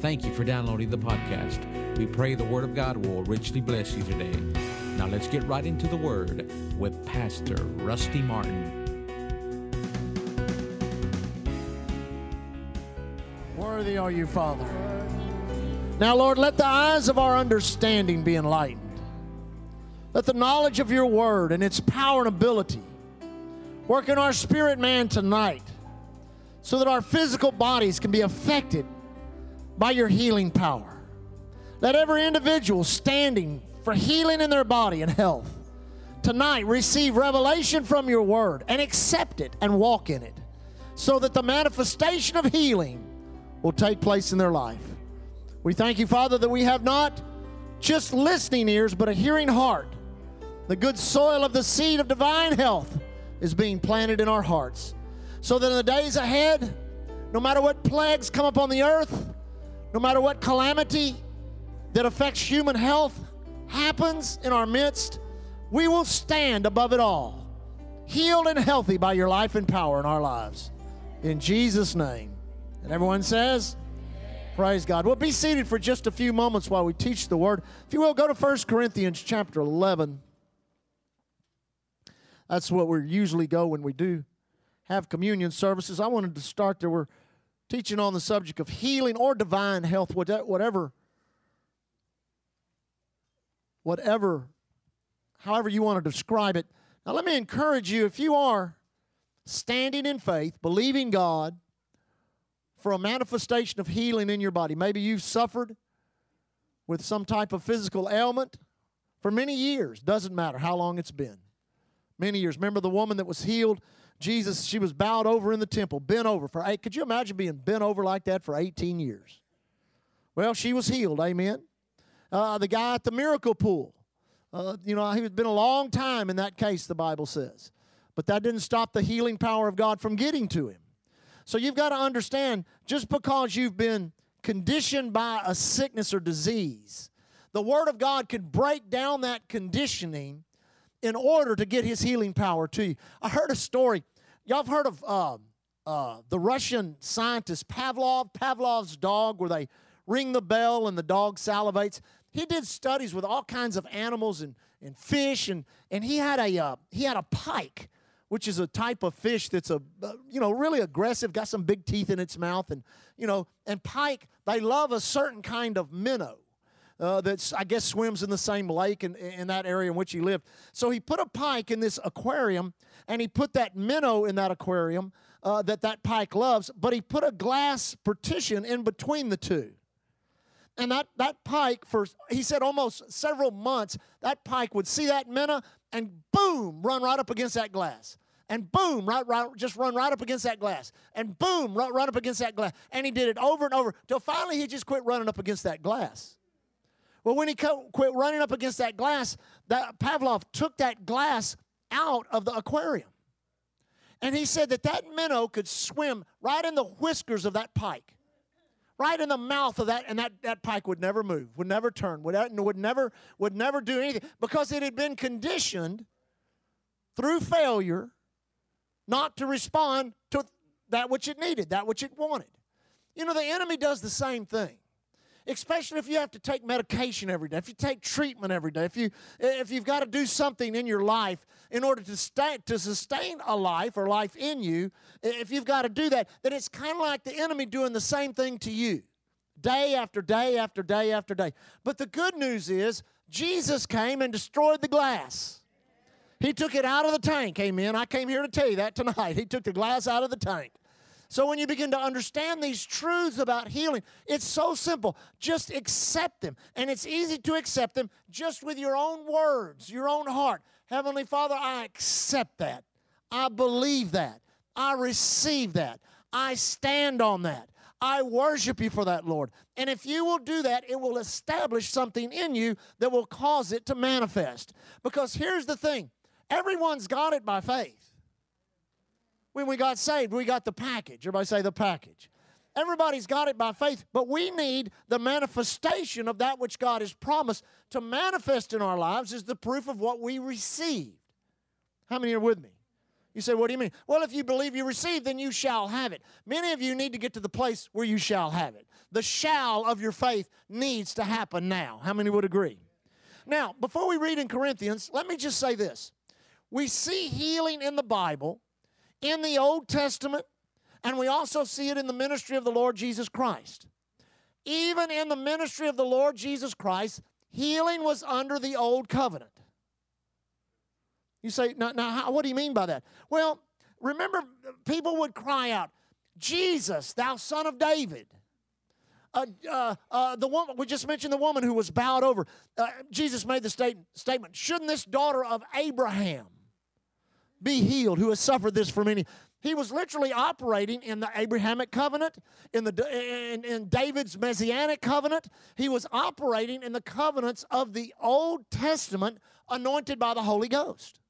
Thank you for downloading the podcast. We pray the Word of God will richly bless you today. Now let's get right into the Word with Pastor Rusty Martin. Worthy are you, Father. Now, Lord, let the eyes of our understanding be enlightened. Let the knowledge of your word and its power and ability work in our spirit man tonight so that our physical bodies can be affected by your healing power. Let every individual standing for healing in their body and health tonight receive revelation from your word and accept it and walk in it so that the manifestation of healing will take place in their life. We thank you, Father, that we have not just listening ears, but a hearing heart. The good soil of the seed of divine health is being planted in our hearts. So that in the days ahead, no matter what plagues come upon the earth, no matter what calamity that affects human health happens in our midst, we will stand above it all, healed and healthy by your life and power in our lives. In Jesus' name. And everyone says, Praise God. We'll be seated for just a few moments while we teach the word. If you will, go to 1 Corinthians chapter 11. That's what we usually go when we do have communion services. I wanted to start there. We're teaching on the subject of healing or divine health, whatever, whatever, however you want to describe it. Now, let me encourage you if you are standing in faith, believing God for a manifestation of healing in your body, maybe you've suffered with some type of physical ailment for many years, doesn't matter how long it's been. Many years. Remember the woman that was healed Jesus, she was bowed over in the temple, bent over for eight. Could you imagine being bent over like that for 18 years? Well, she was healed, amen. Uh, the guy at the miracle pool, uh, you know, he had been a long time in that case, the Bible says. But that didn't stop the healing power of God from getting to him. So you've got to understand just because you've been conditioned by a sickness or disease, the Word of God can break down that conditioning in order to get his healing power to you. I heard a story. Y'all have heard of uh, uh, the Russian scientist Pavlov, Pavlov's dog, where they ring the bell and the dog salivates. He did studies with all kinds of animals and, and fish, and, and he, had a, uh, he had a pike, which is a type of fish that's a uh, you know really aggressive, got some big teeth in its mouth, and you know, and pike they love a certain kind of minnow uh, that I guess swims in the same lake in, in that area in which he lived. So he put a pike in this aquarium, and he put that minnow in that aquarium uh, that that pike loves, but he put a glass partition in between the two. And that, that pike, for he said almost several months, that pike would see that minnow and boom, run right up against that glass and boom, right, right, just run right up against that glass, and boom, run, run up against that glass. And he did it over and over till finally he just quit running up against that glass. Well, when he quit running up against that glass, that Pavlov took that glass out of the aquarium. And he said that that minnow could swim right in the whiskers of that pike, right in the mouth of that, and that, that pike would never move, would never turn, would, would, never, would never do anything because it had been conditioned through failure not to respond to that which it needed, that which it wanted. You know, the enemy does the same thing especially if you have to take medication every day, if you take treatment every day, if, you, if you've got to do something in your life in order to, stay, to sustain a life or life in you, if you've got to do that, then it's kind of like the enemy doing the same thing to you day after day after day after day. But the good news is, Jesus came and destroyed the glass. He took it out of the tank. Amen. I came here to tell you that tonight. He took the glass out of the tank. So when you begin to understand these truths about healing, it's so simple. Just accept them. And it's easy to accept them just with your own words, your own heart. Heavenly Father, I accept that. I believe that. I receive that. I stand on that. I worship you for that, Lord. And if you will do that, it will establish something in you that will cause it to manifest. Because here's the thing everyone's got it by faith. When we got saved, we got the package. Everybody say the package. Everybody's got it by faith, but we need the manifestation of that which God has promised to manifest in our lives is the proof of what we received. How many are with me? You say, What do you mean? Well, if you believe you receive, then you shall have it. Many of you need to get to the place where you shall have it. The shall of your faith needs to happen now. How many would agree? Now, before we read in Corinthians, let me just say this. We see healing in the Bible, in the Old Testament, and we also see it in the ministry of the Lord Jesus Christ. Even in the ministry of the Lord Jesus Christ, healing was under the Old Covenant. You say, now, now how, what do you mean by that? Well, remember, people would cry out, Jesus, thou son of David. Uh, uh, uh, the woman we just mentioned the woman who was bowed over. Uh, Jesus made the state, statement: Shouldn't this daughter of Abraham be healed, who has suffered this for many? He was literally operating in the Abrahamic covenant, in, the, in, in David's messianic covenant. He was operating in the covenants of the Old Testament, anointed by the Holy Ghost.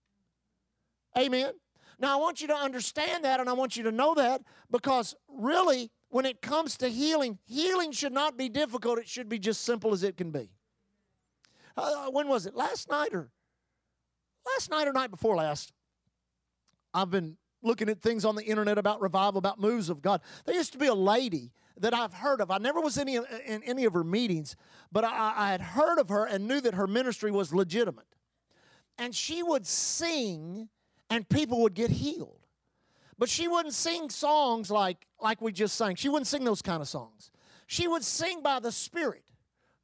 Amen. Now, I want you to understand that and I want you to know that because really, when it comes to healing, healing should not be difficult. It should be just simple as it can be. Uh, when was it? Last night or last night or night before last? I've been looking at things on the internet about revival, about moves of God. There used to be a lady that I've heard of. I never was any in any of her meetings, but I, I had heard of her and knew that her ministry was legitimate. And she would sing and people would get healed. But she wouldn't sing songs like, like we just sang. She wouldn't sing those kind of songs. She would sing by the Spirit.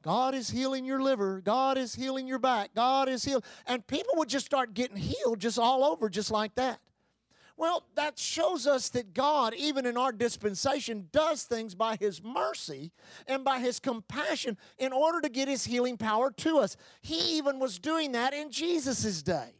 God is healing your liver. God is healing your back. God is healing. And people would just start getting healed just all over, just like that. Well, that shows us that God, even in our dispensation, does things by His mercy and by His compassion in order to get His healing power to us. He even was doing that in Jesus' day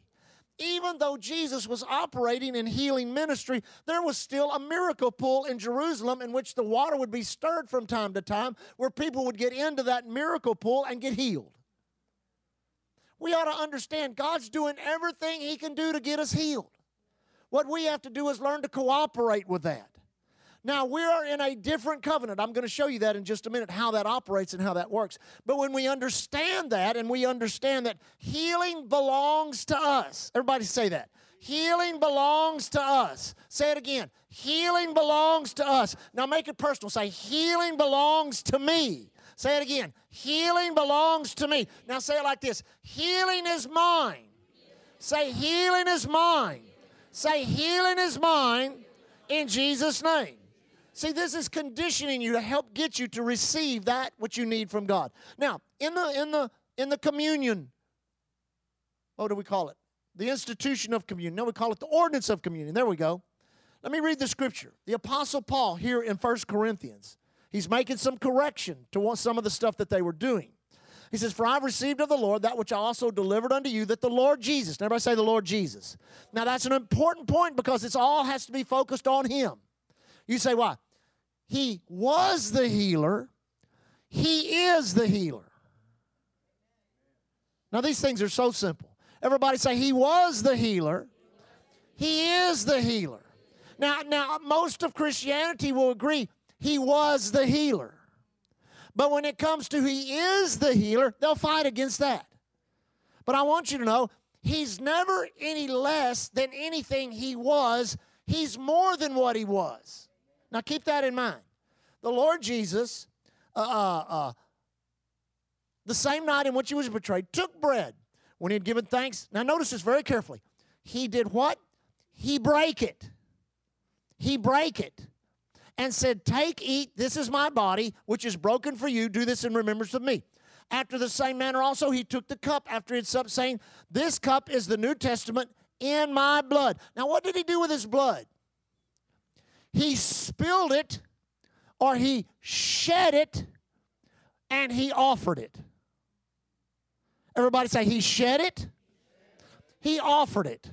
even though Jesus was operating in healing ministry, there was still a miracle pool in Jerusalem in which the water would be stirred from time to time, where people would get into that miracle pool and get healed. We ought to understand God's doing everything He can do to get us healed. What we have to do is learn to cooperate with that. Now, we are in a different covenant. I'm going to show you that in just a minute, how that operates and how that works. But when we understand that and we understand that healing belongs to us, everybody say that. Healing belongs to us. Say it again. Healing belongs to us. Now make it personal. Say, healing belongs to me. Say it again. Healing belongs to me. Now say it like this Healing is mine. Say, healing is mine. Say, healing is mine in Jesus' name. See, this is conditioning you to help get you to receive that which you need from God. Now, in the in the in the communion, what do we call it? The institution of communion. No, we call it the ordinance of communion. There we go. Let me read the scripture. The Apostle Paul here in First Corinthians, he's making some correction to some of the stuff that they were doing. He says, For I've received of the Lord that which I also delivered unto you, that the Lord Jesus, everybody say the Lord Jesus. Now that's an important point because it's all has to be focused on Him. You say, why? He was the healer, He is the healer. Now, these things are so simple. Everybody say, He was the healer, He is the healer. Now, now most of Christianity will agree He was the healer. But when it comes to He is the healer, they'll fight against that. But I want you to know, He's never any less than anything He was, He's more than what He was. Now keep that in mind. The Lord Jesus, uh, uh, uh, the same night in which he was betrayed, took bread when he had given thanks. Now notice this very carefully. He did what? He break it. He break it and said, Take, eat, this is my body, which is broken for you. Do this in remembrance of me. After the same manner, also, he took the cup after he had supped, saying, This cup is the New Testament in my blood. Now, what did he do with his blood? he spilled it or he shed it and he offered it. Everybody say, He shed it, He offered it.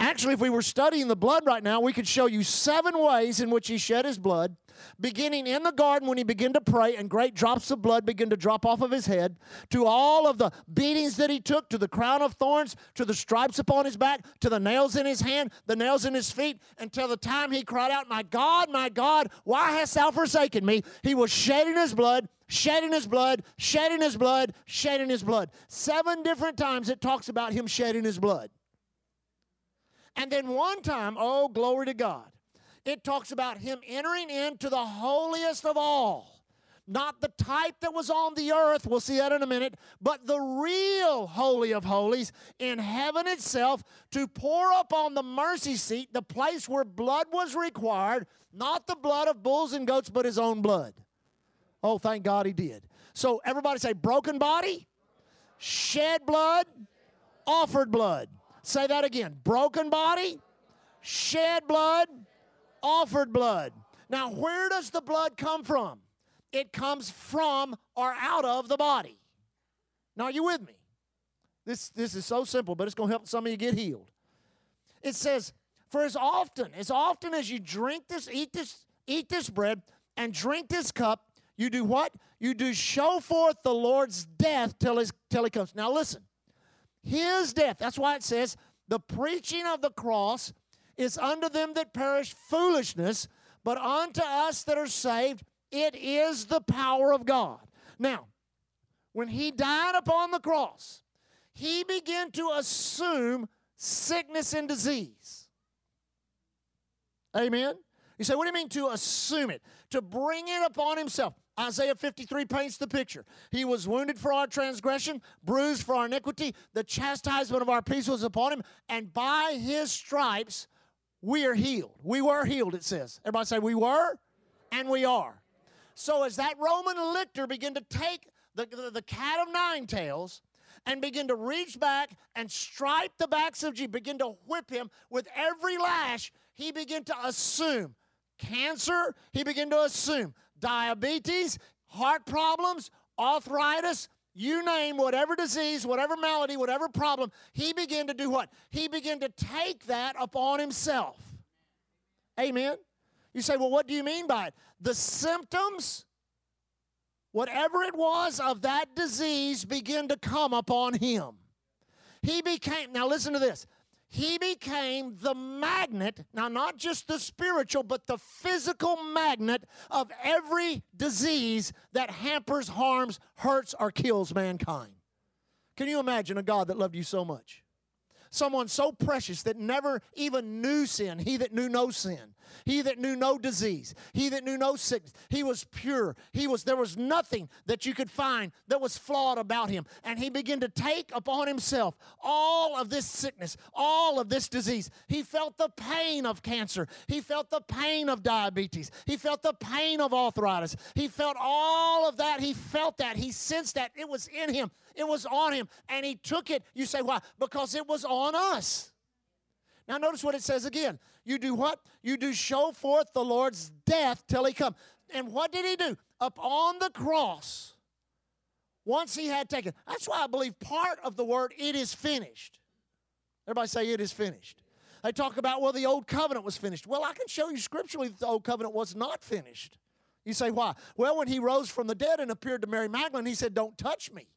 Actually, if we were studying the blood right now, we could show you seven ways in which He shed His blood beginning in the garden when he began to pray and great drops of blood began to drop off of his head, to all of the beatings that he took, to the crown of thorns, to the stripes upon his back, to the nails in his hand, the nails in his feet, until the time he cried out, My God, my God, why hast thou forsaken me? He was shedding his blood shedding his blood, shedding his blood, shedding his blood. Seven different times it talks about him shedding his blood. And then one time, oh, glory to God, it talks about him entering into the holiest of all. not the type that was on the earth, we'll see that in a minute, but the real Holy of Holies in heaven itself to pour up on the mercy seat, the place where blood was required, not the blood of bulls and goats, but his own blood. Oh, thank God he did. So everybody say, broken body, shed blood, offered blood. Say that again. Broken body, shed blood, offered blood. Now, where does the blood come from? It comes from or out of the body. Now, are you with me? This, this is so simple, but it's going to help some of you get healed. It says, For as often, as often as you drink this, eat this, eat this bread, and drink this cup, you do what? You do show forth the Lord's death till, his, till he comes. Now listen, his death, that's why it says, the preaching of the cross is unto them that perish foolishness, but unto us that are saved, it is the power of God. Now, when he died upon the cross, he began to assume sickness and disease. Amen? You say, what do you mean to assume it? To bring it upon himself. Isaiah 53 paints the picture. He was wounded for our transgression, bruised for our iniquity. The chastisement of our peace was upon him, and by his stripes we are healed. We were healed, it says. Everybody say, We were and we are. So as that Roman lictor began to take the, the, the cat of nine tails and begin to reach back and stripe the backs of Jesus, begin to whip him with every lash, he began to assume cancer, he began to assume diabetes, heart problems, arthritis, you name whatever disease, whatever malady, whatever problem, he began to do what? He began to take that upon himself. Amen. You say, well, what do you mean by it? The symptoms, whatever it was of that disease, began to come upon him. He became, now listen to this. He became the magnet, now not just the spiritual, but the physical magnet of every disease that hampers, harms, hurts, or kills mankind. Can you imagine a God that loved you so much? Someone so precious that never even knew sin, he that knew no sin, he that knew no disease, he that knew no sickness. He was pure. He was there was nothing that you could find that was flawed about him. And he began to take upon himself all of this sickness, all of this disease. He felt the pain of cancer. He felt the pain of diabetes. He felt the pain of arthritis. He felt all of that. He felt that. He sensed that it was in him. It was on him. And he took it. You say, why? Because it was on us. Now, notice what it says again. You do what? You do show forth the Lord's death till he come. And what did he do? Up on the cross, once he had taken. That's why I believe part of the word, it is finished. Everybody say, it is finished. They talk about, well, the old covenant was finished. Well, I can show you scripturally that the old covenant was not finished. You say, why? Well, when he rose from the dead and appeared to Mary Magdalene, he said, Don't touch me.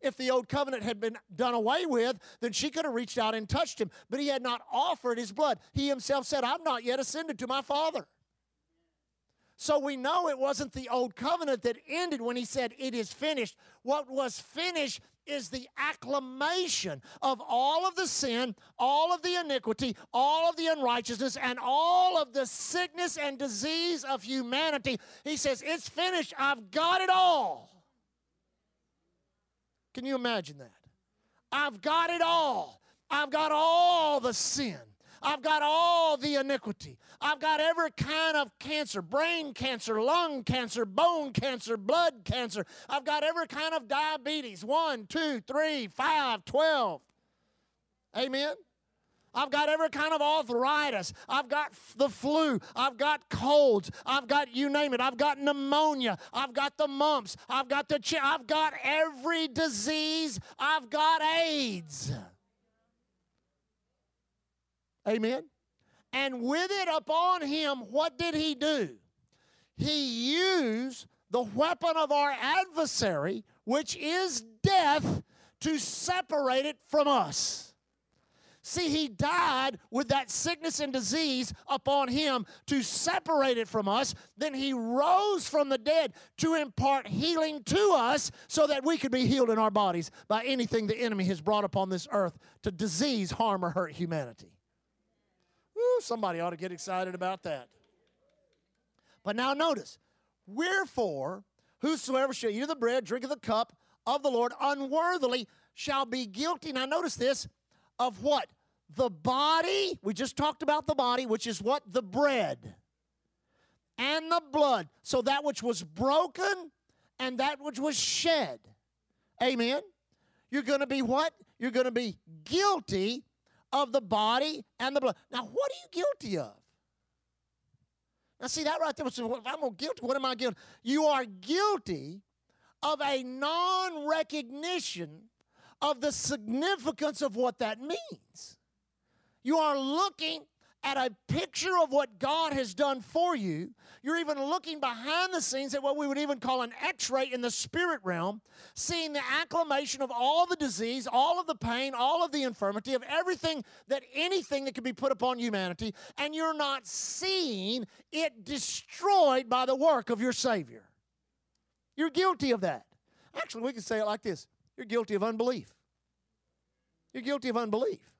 If the old covenant had been done away with, then she could have reached out and touched him. But he had not offered his blood. He himself said, I've not yet ascended to my Father. So we know it wasn't the old covenant that ended when he said, It is finished. What was finished is the acclamation of all of the sin, all of the iniquity, all of the unrighteousness, and all of the sickness and disease of humanity. He says, It's finished. I've got it all. Can you imagine that? I've got it all. I've got all the sin. I've got all the iniquity. I've got every kind of cancer brain cancer, lung cancer, bone cancer, blood cancer. I've got every kind of diabetes one, two, three, five, twelve. Amen? I've got every kind of arthritis. I've got the flu. I've got colds. I've got you name it. I've got pneumonia. I've got the mumps. I've got the ch- I've got every disease. I've got AIDS. Amen. And with it upon him, what did he do? He used the weapon of our adversary, which is death, to separate it from us. See, he died with that sickness and disease upon him to separate it from us. Then he rose from the dead to impart healing to us so that we could be healed in our bodies by anything the enemy has brought upon this earth to disease, harm, or hurt humanity. Woo, somebody ought to get excited about that. But now notice, wherefore Whosoever shall eat of the bread, drink of the cup of the Lord unworthily shall be guilty. Now, notice this of what? The body, we just talked about the body, which is what? The bread and the blood. So that which was broken and that which was shed. Amen. You're going to be what? You're going to be guilty of the body and the blood. Now, what are you guilty of? Now, see that right there. if I'm guilty, what am I guilty? You are guilty of a non recognition of the significance of what that means. You are looking at a picture of what God has done for you. You're even looking behind the scenes at what we would even call an x ray in the spirit realm, seeing the acclamation of all the disease, all of the pain, all of the infirmity, of everything that anything that could be put upon humanity, and you're not seeing it destroyed by the work of your Savior. You're guilty of that. Actually, we can say it like this you're guilty of unbelief. You're guilty of unbelief.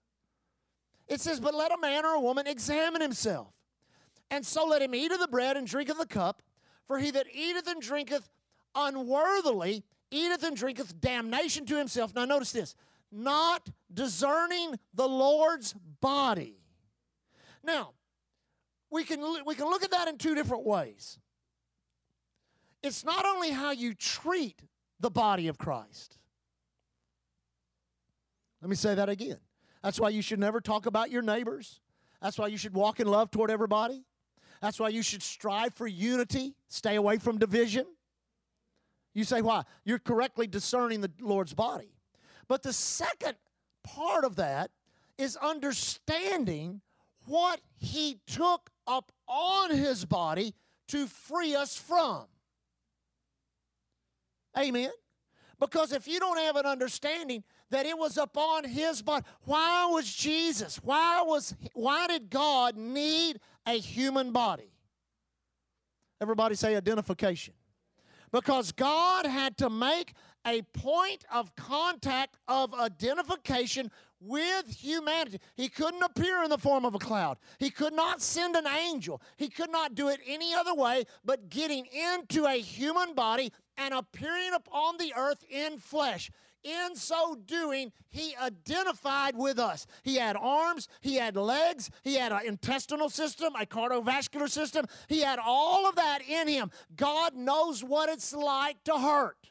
It says, But let a man or a woman examine himself, and so let him eat of the bread and drink of the cup. For he that eateth and drinketh unworthily eateth and drinketh damnation to himself. Now, notice this not discerning the Lord's body. Now, we can, we can look at that in two different ways. It's not only how you treat the body of Christ. Let me say that again. That's why you should never talk about your neighbors. That's why you should walk in love toward everybody. That's why you should strive for unity, stay away from division. You say, why? You're correctly discerning the Lord's body. But the second part of that is understanding what He took up on His body to free us from. Amen. Because if you don't have an understanding that it was upon his body, why was Jesus, why was why did God need a human body? Everybody say identification. Because God had to make a point of contact of identification with humanity. He couldn't appear in the form of a cloud. He could not send an angel. He could not do it any other way but getting into a human body and appearing upon the earth in flesh. In so doing, he identified with us. He had arms, he had legs, he had an intestinal system, a cardiovascular system. He had all of that in him. God knows what it's like to hurt.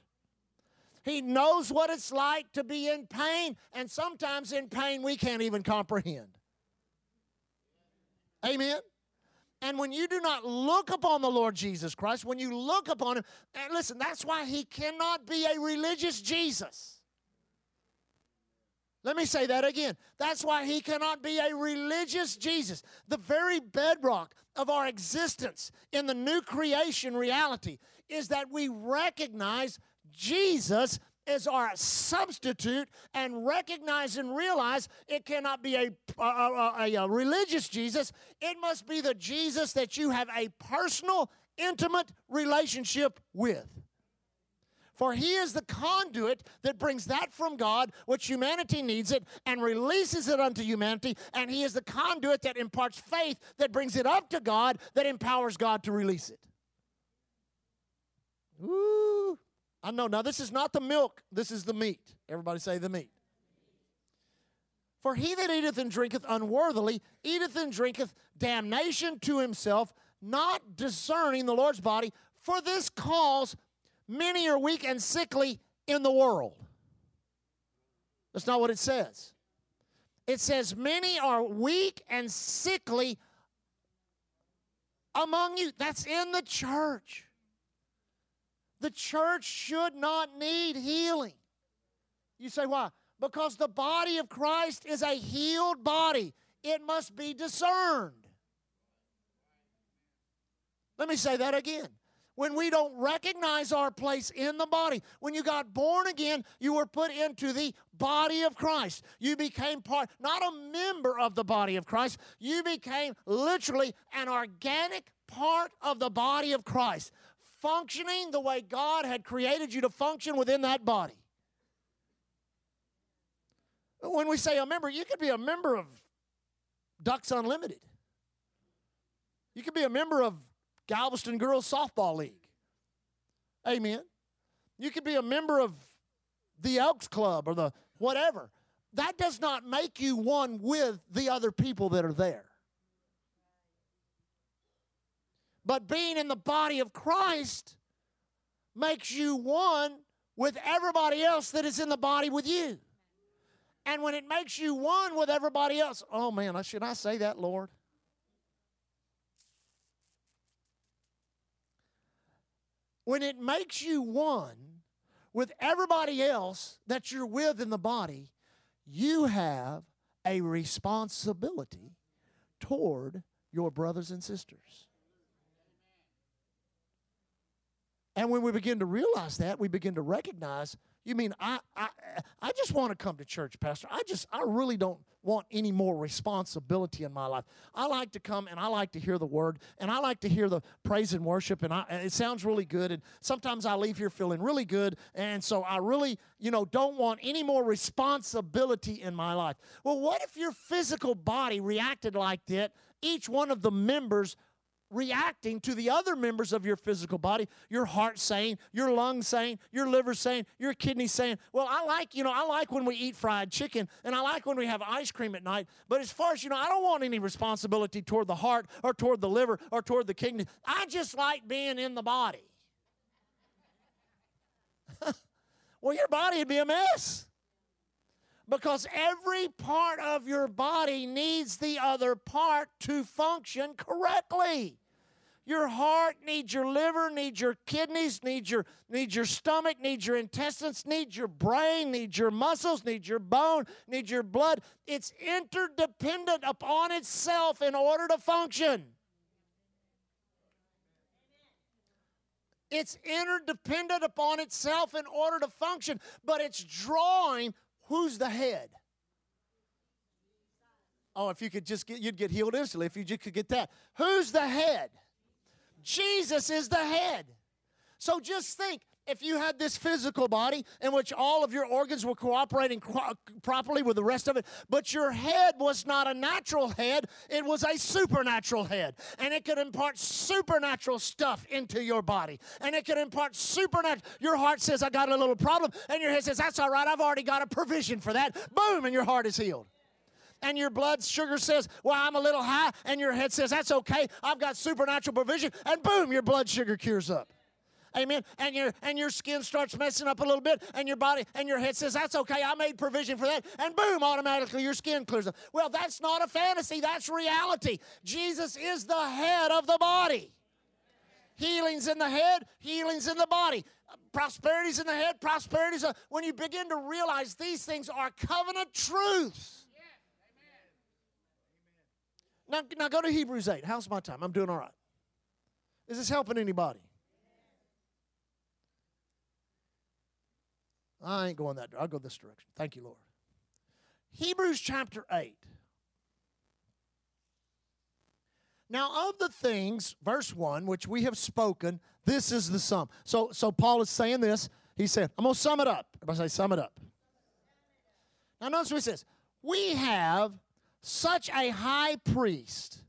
He knows what it's like to be in pain, and sometimes in pain we can't even comprehend. Amen. And when you do not look upon the Lord Jesus Christ, when you look upon Him, and listen, that's why He cannot be a religious Jesus. Let me say that again. That's why He cannot be a religious Jesus. The very bedrock of our existence in the new creation reality is that we recognize Jesus is our substitute and recognize and realize it cannot be a, a, a, a, religious Jesus. It must be the Jesus that you have a personal, intimate relationship with. For he is the conduit that brings that from God, which humanity needs it, and releases it unto humanity. And he is the conduit that imparts faith that brings it up to God, that empowers God to release it. Ooh. I know. Now, this is not the milk, this is the meat. Everybody say the meat. For he that eateth and drinketh unworthily eateth and drinketh damnation to himself, not discerning the Lord's body. For this cause many are weak and sickly in the world. That's not what it says. It says, Many are weak and sickly among you. That's in the church. The church should not need healing. You say, why? Because the body of Christ is a healed body, it must be discerned. Let me say that again. When we don't recognize our place in the body, when you got born again, you were put into the body of Christ. You became part, not a member of the body of Christ, you became literally an organic part of the body of Christ functioning the way God had created you to function within that body. When we say a member, you could be a member of Ducks Unlimited. You could be a member of Galveston Girls Softball League. Amen. You could be a member of the Elks Club or the whatever. That does not make you one with the other people that are there. But being in the body of Christ makes you one with everybody else that is in the body with you. And when it makes you one with everybody else, oh man, should I say that, Lord? When it makes you one with everybody else that you're with in the body, you have a responsibility toward your brothers and sisters. And when we begin to realize that, we begin to recognize you mean I, I, I just want to come to church, Pastor. I just, I really don't want any more responsibility in my life. I like to come and I like to hear the word and I like to hear the praise and worship and I, it sounds really good. And sometimes I leave here feeling really good. And so I really, you know, don't want any more responsibility in my life. Well, what if your physical body reacted like that? Each one of the members reacting to the other members of your physical body your heart saying your lungs saying your liver saying your kidneys saying well i like you know i like when we eat fried chicken and i like when we have ice cream at night but as far as you know i don't want any responsibility toward the heart or toward the liver or toward the kidney. I just like being in the body. Well your body would be a mess because every part of your body needs the other part to function correctly. Your heart needs your liver, needs your kidneys, needs your, needs your stomach, needs your intestines, needs your brain, needs your muscles, needs your bone, needs your blood. It's interdependent upon itself in order to function. It's interdependent upon itself in order to function, but it's drawing Who's the head? Oh, if you could just get, you'd get healed instantly if you just could get that. Who's the head? Jesus is the head. So just think if you had this physical body in which all of your organs were cooperating properly with the rest of it, but your head was not a natural head, it was a supernatural head. And it could impart supernatural stuff into your body. And it could impart supernatural. Your heart says, I got a little problem. And your head says, That's all right, I've already got a provision for that. Boom, and your heart is healed and your blood sugar says, Well, I'm a little high, and your head says, That's okay, I've got supernatural provision, and boom, your blood sugar cures up. Amen. And your and your skin starts messing up a little bit, and your body and your head says, That's okay, I made provision for that. And boom, automatically your skin clears up. Well, that's not a fantasy, that's reality. Jesus is the head of the body. Healing's in the head, healing's in the body. Prosperity's in the head, prosperity's a, when you begin to realize these things are covenant truths. Now, now go to Hebrews 8. How's my time? I'm doing all right. Is this helping anybody? I ain't going that direction. I'll go this direction. Thank you, Lord. Hebrews chapter 8. Now, of the things, verse 1, which we have spoken, this is the sum. So, so Paul is saying this. He said, I'm going to sum it up. Everybody say, sum it up. Now, notice what he says. We have such a high priest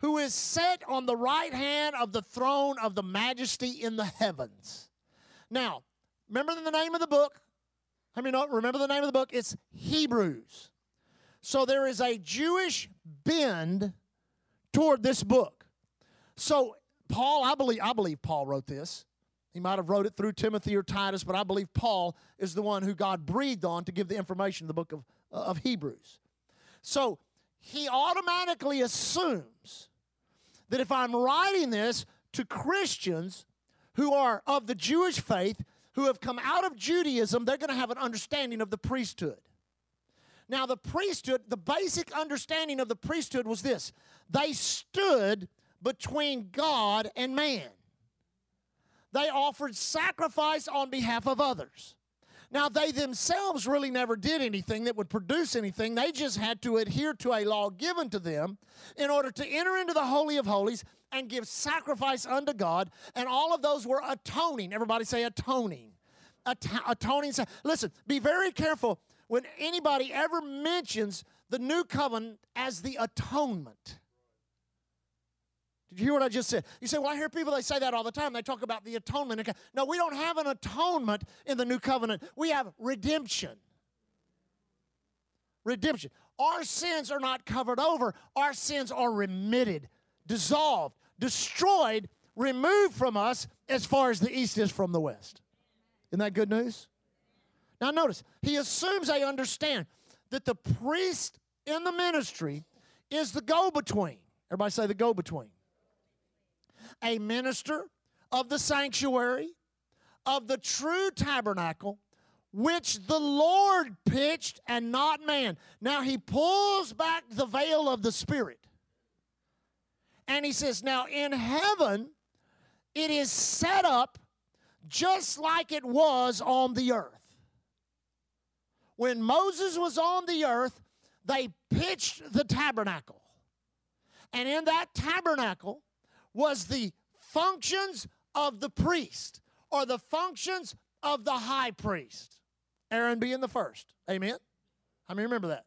who is set on the right hand of the throne of the majesty in the heavens. Now, Remember the name of the book? I mean, remember the name of the book? It's Hebrews. So there is a Jewish bend toward this book. So Paul, I believe, I believe Paul wrote this. He might have wrote it through Timothy or Titus, but I believe Paul is the one who God breathed on to give the information in the book of, uh, of Hebrews. So he automatically assumes that if I'm writing this to Christians who are of the Jewish faith, who have come out of Judaism, they're going to have an understanding of the priesthood. Now, the priesthood, the basic understanding of the priesthood was this they stood between God and man, they offered sacrifice on behalf of others. Now, they themselves really never did anything that would produce anything. They just had to adhere to a law given to them in order to enter into the Holy of Holies and give sacrifice unto God. And all of those were atoning. Everybody say atoning. At- atoning. Listen, be very careful when anybody ever mentions the new covenant as the atonement. Did you hear what I just said? You say, well, I hear people, they say that all the time. They talk about the atonement. No, we don't have an atonement in the new covenant. We have redemption. Redemption. Our sins are not covered over, our sins are remitted, dissolved, destroyed, removed from us as far as the east is from the west. Isn't that good news? Now, notice, he assumes they understand that the priest in the ministry is the go between. Everybody say the go between. A minister of the sanctuary, of the true tabernacle, which the Lord pitched and not man. Now he pulls back the veil of the Spirit. And he says, Now in heaven, it is set up just like it was on the earth. When Moses was on the earth, they pitched the tabernacle. And in that tabernacle was the functions of the priest or the functions of the high priest. Aaron being the first. Amen? I mean, remember that.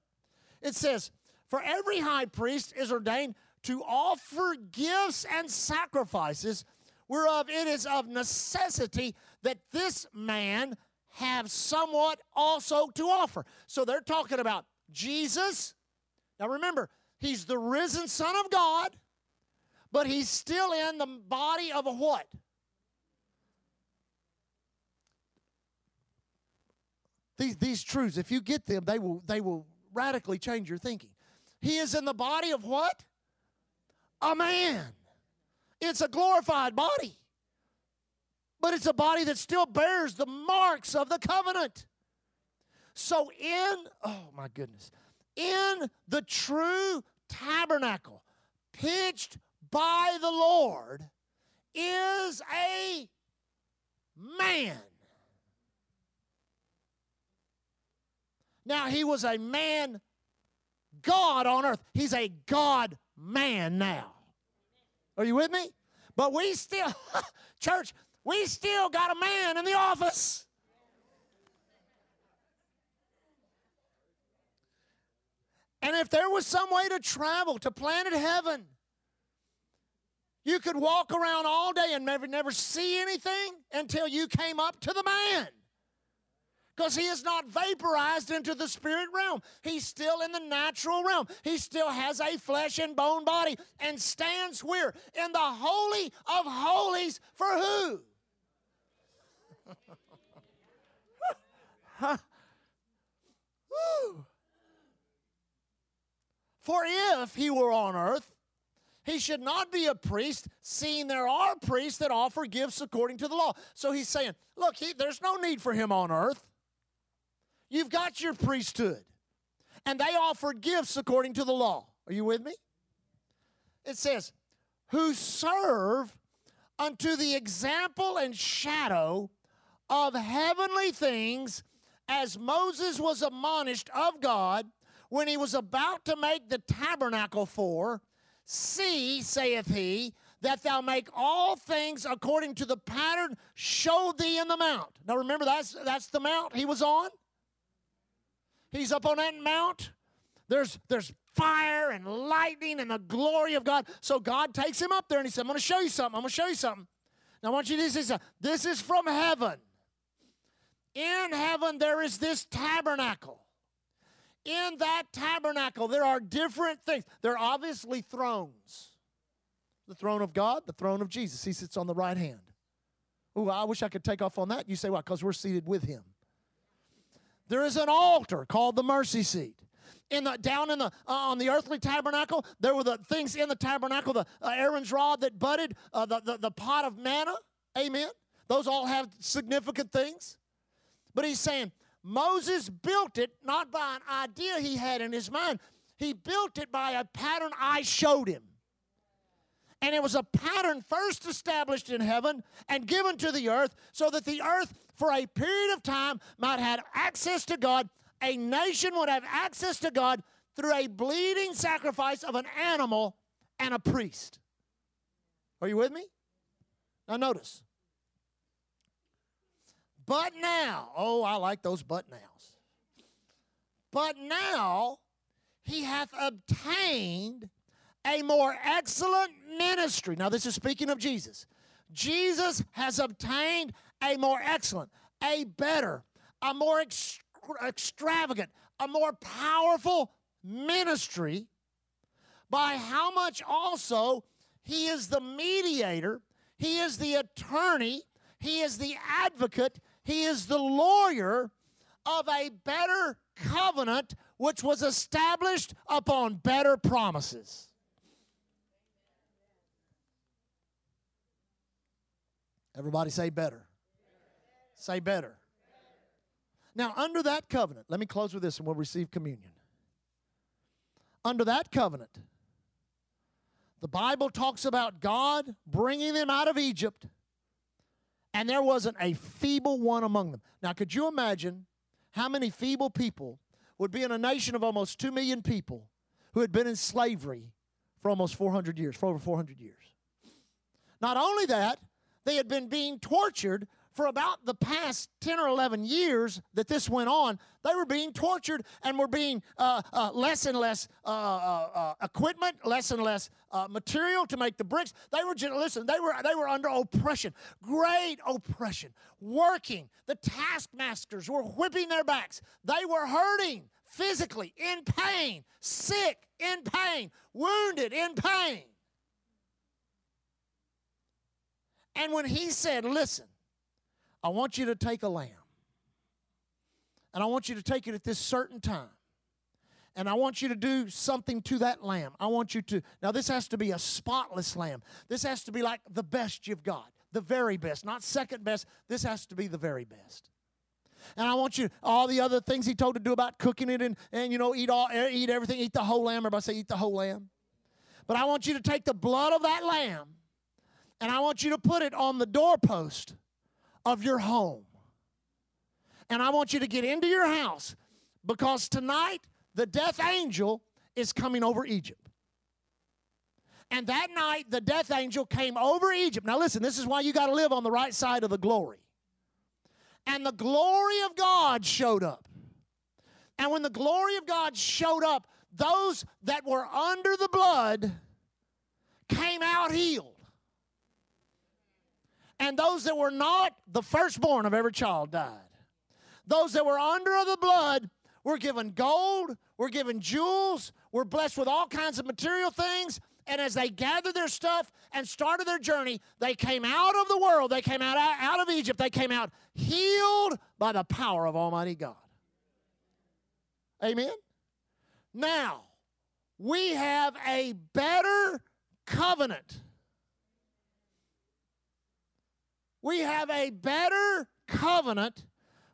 It says, For every high priest is ordained to offer gifts and sacrifices, whereof it is of necessity that this man have somewhat also to offer. So they're talking about Jesus. Now remember, he's the risen Son of God, but he's still in the body of a what? These, these truths, if you get them, they will, they will radically change your thinking. He is in the body of what? A man. It's a glorified body, but it's a body that still bears the marks of the covenant. So, in, oh my goodness, in the true tabernacle, pitched by the Lord, is a man. Now, he was a man God on earth. He's a God man now. Are you with me? But we still, church, we still got a man in the office. And if there was some way to travel to planet heaven, you could walk around all day and never, never see anything until you came up to the man because he is not vaporized into the spirit realm. He's still in the natural realm. He still has a flesh and bone body and stands where? In the Holy of Holies for who? For if he were on earth, he should not be a priest, seeing there are priests that offer gifts according to the law. So he's saying, look, he, there's no need for him on earth. You've got your priesthood. And they offered gifts according to the law. Are you with me? It says, who serve unto the example and shadow of heavenly things, as Moses was admonished of God when he was about to make the tabernacle for. See, saith he, that thou make all things according to the pattern showed thee in the mount. Now remember, that's, that's the mount he was on. He's up on that mount. There's, there's fire and lightning and the glory of God. So God takes him up there and he said, I'm going to show you something. I'm going to show you something. Now I want you to see something. This is from heaven. In heaven, there is this tabernacle. In that tabernacle, there are different things. There are obviously thrones the throne of God, the throne of Jesus. He sits on the right hand. Oh, I wish I could take off on that. You say, why? Because we're seated with him there is an altar called the mercy seat. In the down in the uh, on the earthly tabernacle, there were the things in the tabernacle, the uh, Aaron's rod that budded, uh, the, the the pot of manna. Amen. Those all have significant things. But he's saying Moses built it not by an idea he had in his mind. He built it by a pattern I showed him. And it was a pattern first established in heaven and given to the earth so that the earth, for a period of time, might have access to God. A nation would have access to God through a bleeding sacrifice of an animal and a priest. Are you with me? Now, notice. But now, oh, I like those but nows. But now he hath obtained a more excellent ministry. Now, this is speaking of Jesus. Jesus has obtained a more excellent, a better, a more extravagant, a more powerful ministry by how much also he is the mediator, he is the attorney, he is the advocate, he is the lawyer of a better covenant which was established upon better promises. Everybody say better. Say better. Now, under that covenant, let me close with this and we'll receive communion. Under that covenant, the Bible talks about God bringing them out of Egypt, and there wasn't a feeble one among them. Now, could you imagine how many feeble people would be in a nation of almost 2 million people who had been in slavery for almost 400 years, for over 400 years? Not only that, they had been being tortured for about the past 10 or 11 years that this went on, they were being tortured and were being uh, uh, less and less uh, uh, uh equipment, less and less uh, material to make the bricks. They were listen, they were, they were under oppression, great oppression, working. The taskmasters were whipping their backs. They were hurting physically, in pain, sick, in pain, wounded, in pain. And when he said, Listen, I want you to take a lamb. And I want you to take it at this certain time. And I want you to do something to that lamb. I want you to, now this has to be a spotless lamb. This has to be like the best you've got, the very best, not second best. This has to be the very best. And I want you, all the other things he told to do about cooking it and, and you know, eat all, eh, eat everything, eat the whole lamb. Everybody say, eat the whole lamb. But I want you to take the blood of that lamb and I want you to put it on the doorpost of your home. And I want you to get into your house because tonight the death angel is coming over Egypt. And that night the death angel came over Egypt. Now listen, this is why you got to live on the right side of the glory. And the glory of God showed up. And when the glory of God showed up, those that were under the blood came out healed. And those that were not, the firstborn of every child died. Those that were under of the blood were given gold, were given jewels, were blessed with all kinds of material things. And as they gathered their stuff and started their journey, they came out of the world, they came out, out of Egypt, they came out healed by the power of Almighty God. Amen? Now, we have a better covenant we have a better covenant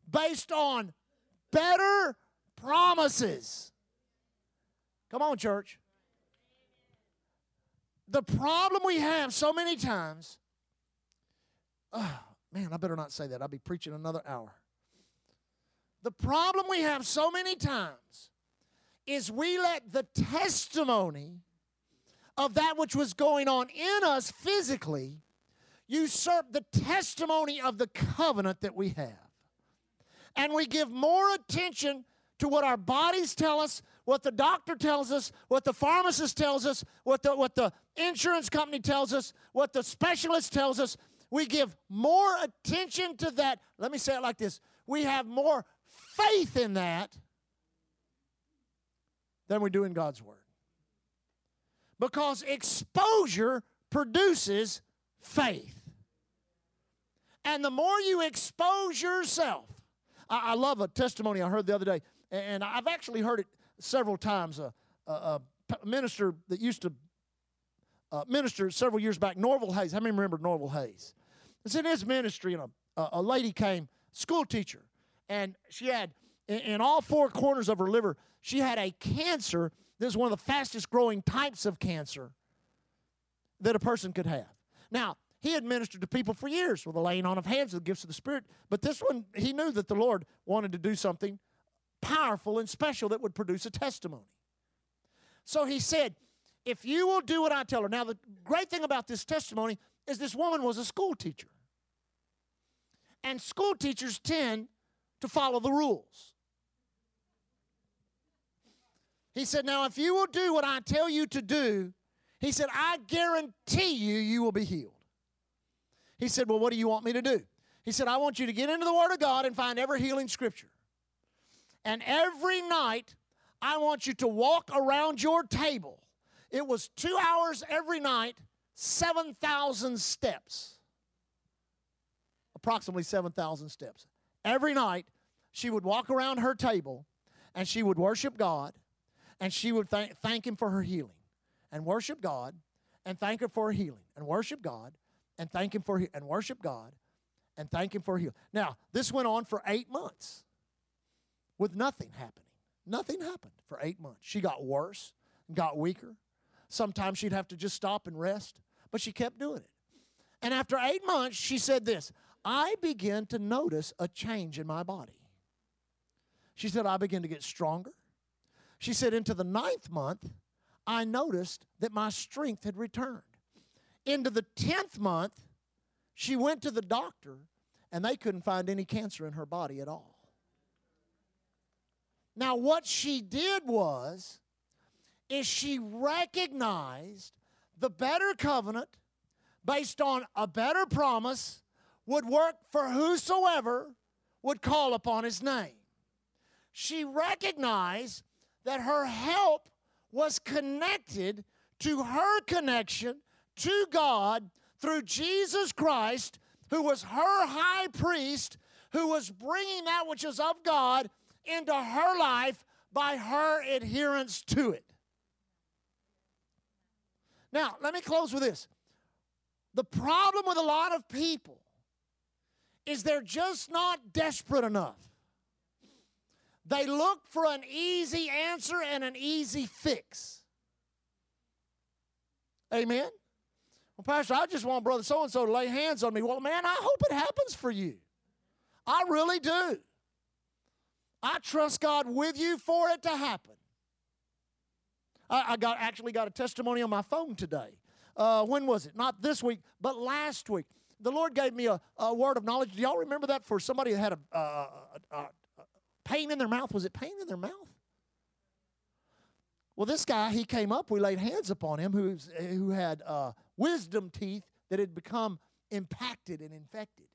based on better promises. Come on, church. The problem we have so many times, oh, man, I better not say that. I'll be preaching another hour. The problem we have so many times is we let the testimony of that which was going on in us physically usurp the testimony of the covenant that we have. And we give more attention to what our bodies tell us, what the doctor tells us, what the pharmacist tells us, what the, what the insurance company tells us, what the specialist tells us. We give more attention to that. Let me say it like this we have more faith in that than we do in God's Word. Because exposure produces faith. And the more you expose yourself, I, I love a testimony I heard the other day, and I've actually heard it several times. A, a, a minister that used to uh, minister several years back, Norval Hayes. How many remember Norval Hayes? It's in his ministry, and a, a lady came, school teacher, and she had in, in all four corners of her liver, she had a cancer. This is one of the fastest growing types of cancer that a person could have. Now, he had ministered to people for years with the laying on of hands, and the gifts of the Spirit. But this one, he knew that the Lord wanted to do something powerful and special that would produce a testimony. So he said, If you will do what I tell her. Now, the great thing about this testimony is this woman was a school teacher. And school teachers tend to follow the rules. He said, Now, if you will do what I tell you to do, He said, I guarantee you, you will be healed. He said, Well, what do you want me to do? He said, I want you to get into the Word of God and find every healing scripture. And every night, I want you to walk around your table. It was two hours every night, 7,000 steps. Approximately 7,000 steps. Every night, she would walk around her table and she would worship God and she would th- thank Him for her healing and worship God and thank Him for healing and worship God and thank Him for and worship God and thank Him for healing. Now, this went on for eight months with nothing happening. Nothing happened for eight months. She got worse, got weaker. Sometimes she'd have to just stop and rest, but she kept doing it. And after eight months, she said this I began to notice a change in my body. She said, I began to get stronger. She said, into the ninth month, I noticed that my strength had returned. Into the tenth month, she went to the doctor and they couldn't find any cancer in her body at all. Now, what she did was, is she recognized the better covenant based on a better promise would work for whosoever would call upon his name. She recognized that her help was connected to her connection to God through Jesus Christ, who was her high priest, who was bringing that which is of God into her life by her adherence to it. Now, let me close with this. The problem with a lot of people is they're just not desperate enough. They look for an easy answer and an easy fix. Amen? Well, Pastor, I just want Brother so and so to lay hands on me. Well, man, I hope it happens for you. I really do. I trust God with you for it to happen. I, I got actually got a testimony on my phone today. Uh, when was it? Not this week, but last week. The Lord gave me a, a word of knowledge. Do y'all remember that for somebody that had a, a, a, pain in their mouth? Was it pain in their mouth? Well, this guy, he came up. We laid hands upon him, who's, who had uh, wisdom teeth that had become impacted and infected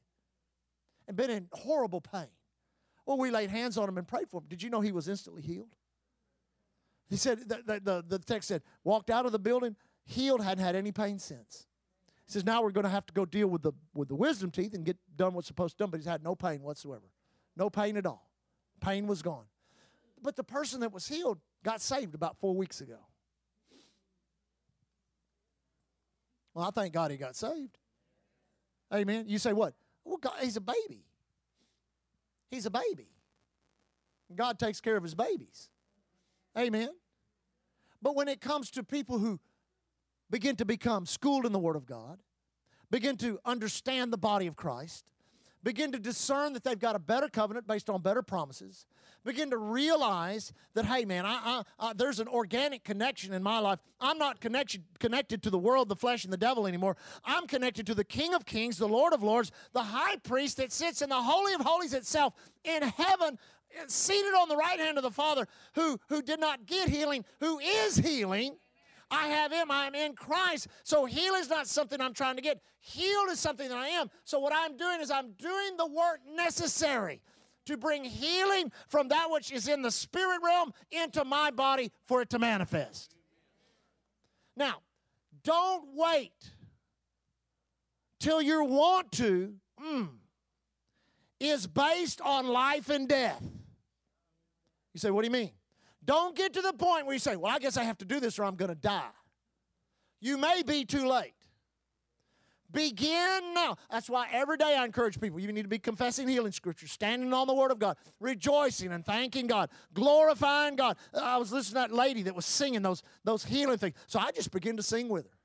and been in horrible pain. Well, we laid hands on him and prayed for him. Did you know he was instantly healed? He said, the, the, the, the text said, walked out of the building, healed, hadn't had any pain since. He says, now we're going to have to go deal with the, with the wisdom teeth and get done what's supposed to be done, but he's had no pain whatsoever. No pain at all. Pain was gone. But the person that was healed got saved about four weeks ago. Well, I thank God he got saved. Amen. You say what? Well, God, he's a baby. He's a baby. God takes care of his babies. Amen. But when it comes to people who begin to become schooled in the Word of God, begin to understand the body of Christ, begin to discern that they've got a better covenant based on better promises, begin to realize that, hey, man, I, I, I, there's an organic connection in my life. I'm not connection, connected to the world, the flesh, and the devil anymore. I'm connected to the King of Kings, the Lord of Lords, the high priest that sits in the Holy of Holies itself in heaven. Seated on the right hand of the Father, who, who did not get healing, who is healing, I have Him. I'm in Christ. So healing is not something I'm trying to get. Healed is something that I am. So what I'm doing is I'm doing the work necessary to bring healing from that which is in the spirit realm into my body for it to manifest. Now, don't wait till you want to mm, is based on life and death. You say, what do you mean? Don't get to the point where you say, Well, I guess I have to do this or I'm going to die. You may be too late. Begin now. That's why every day I encourage people you need to be confessing healing scriptures, standing on the Word of God, rejoicing and thanking God, glorifying God. I was listening to that lady that was singing those, those healing things. So I just began to sing with her.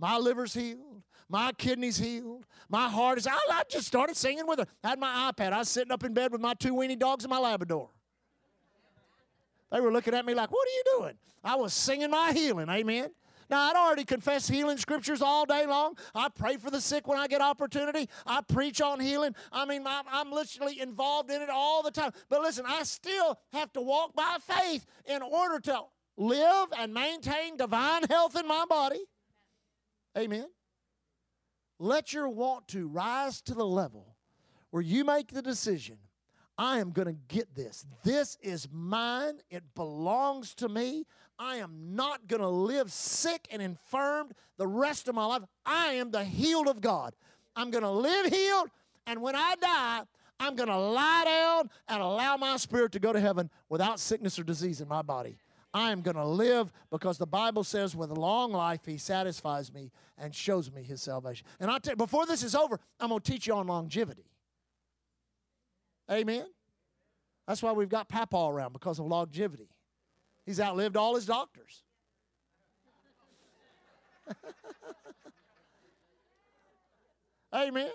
My liver's healed. My kidney's healed. My heart is. I, I just started singing with her. I had my iPad. I was sitting up in bed with my two weenie dogs and my Labrador. They were looking at me like, What are you doing? I was singing my healing. Amen. Now, I'd already confessed healing scriptures all day long. I pray for the sick when I get opportunity. I preach on healing. I mean, I'm, I'm, literally involved in it all the time. But listen, I still have to walk by faith in order to live and maintain divine health in my body. Amen. Let your want to rise to the level where you make the decision I am going to get this. This is mine. It belongs to me. I am not going to live sick and infirmed the rest of my life. I am the healed of God. I'm going to live healed, and when I die, I'm going to lie down and allow my spirit to go to heaven without sickness or disease in my body. I am going to live because the Bible says, with long life, He satisfies me and shows me His salvation. And I tell you, before this is over, I'm going to teach you on longevity. Amen. That's why we've got Papa around because of longevity. He's outlived all his doctors. Amen.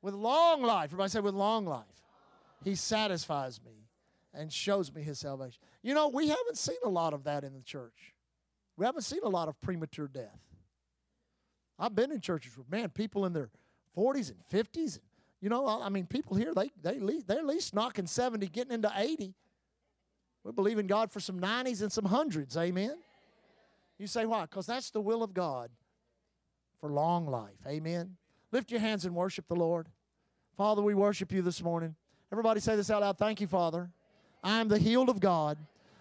With long life, everybody say, with long life, He satisfies me and shows me His salvation. You know, we haven't seen a lot of that in the church. We haven't seen a lot of premature death. I've been in churches where, man, people in their 40s and 50s, and, you know, I mean, people here, they, they, they're at least knocking 70, getting into 80. We believe in God for some 90s and some hundreds, amen? You say, why? Because that's the will of God for long life, amen? Lift your hands and worship the Lord. Father, we worship you this morning. Everybody say this out loud. Thank you, Father. I am the healed of God.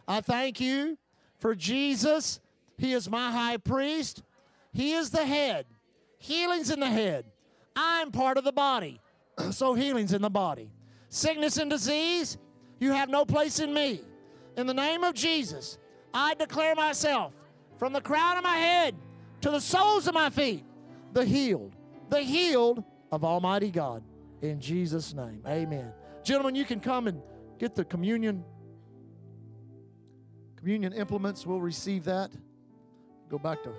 I thank you for Jesus. He is my high priest. He is the head. Healing's in the head. I'm part of the body. so healing's in the body. Sickness and disease, you have no place in me. In the name of Jesus, I declare myself from the crown of my head to the soles of my feet, the healed, the healed of Almighty God. In Jesus' name, amen. Gentlemen, you can come and get the communion communion implements. We'll receive that. Go back to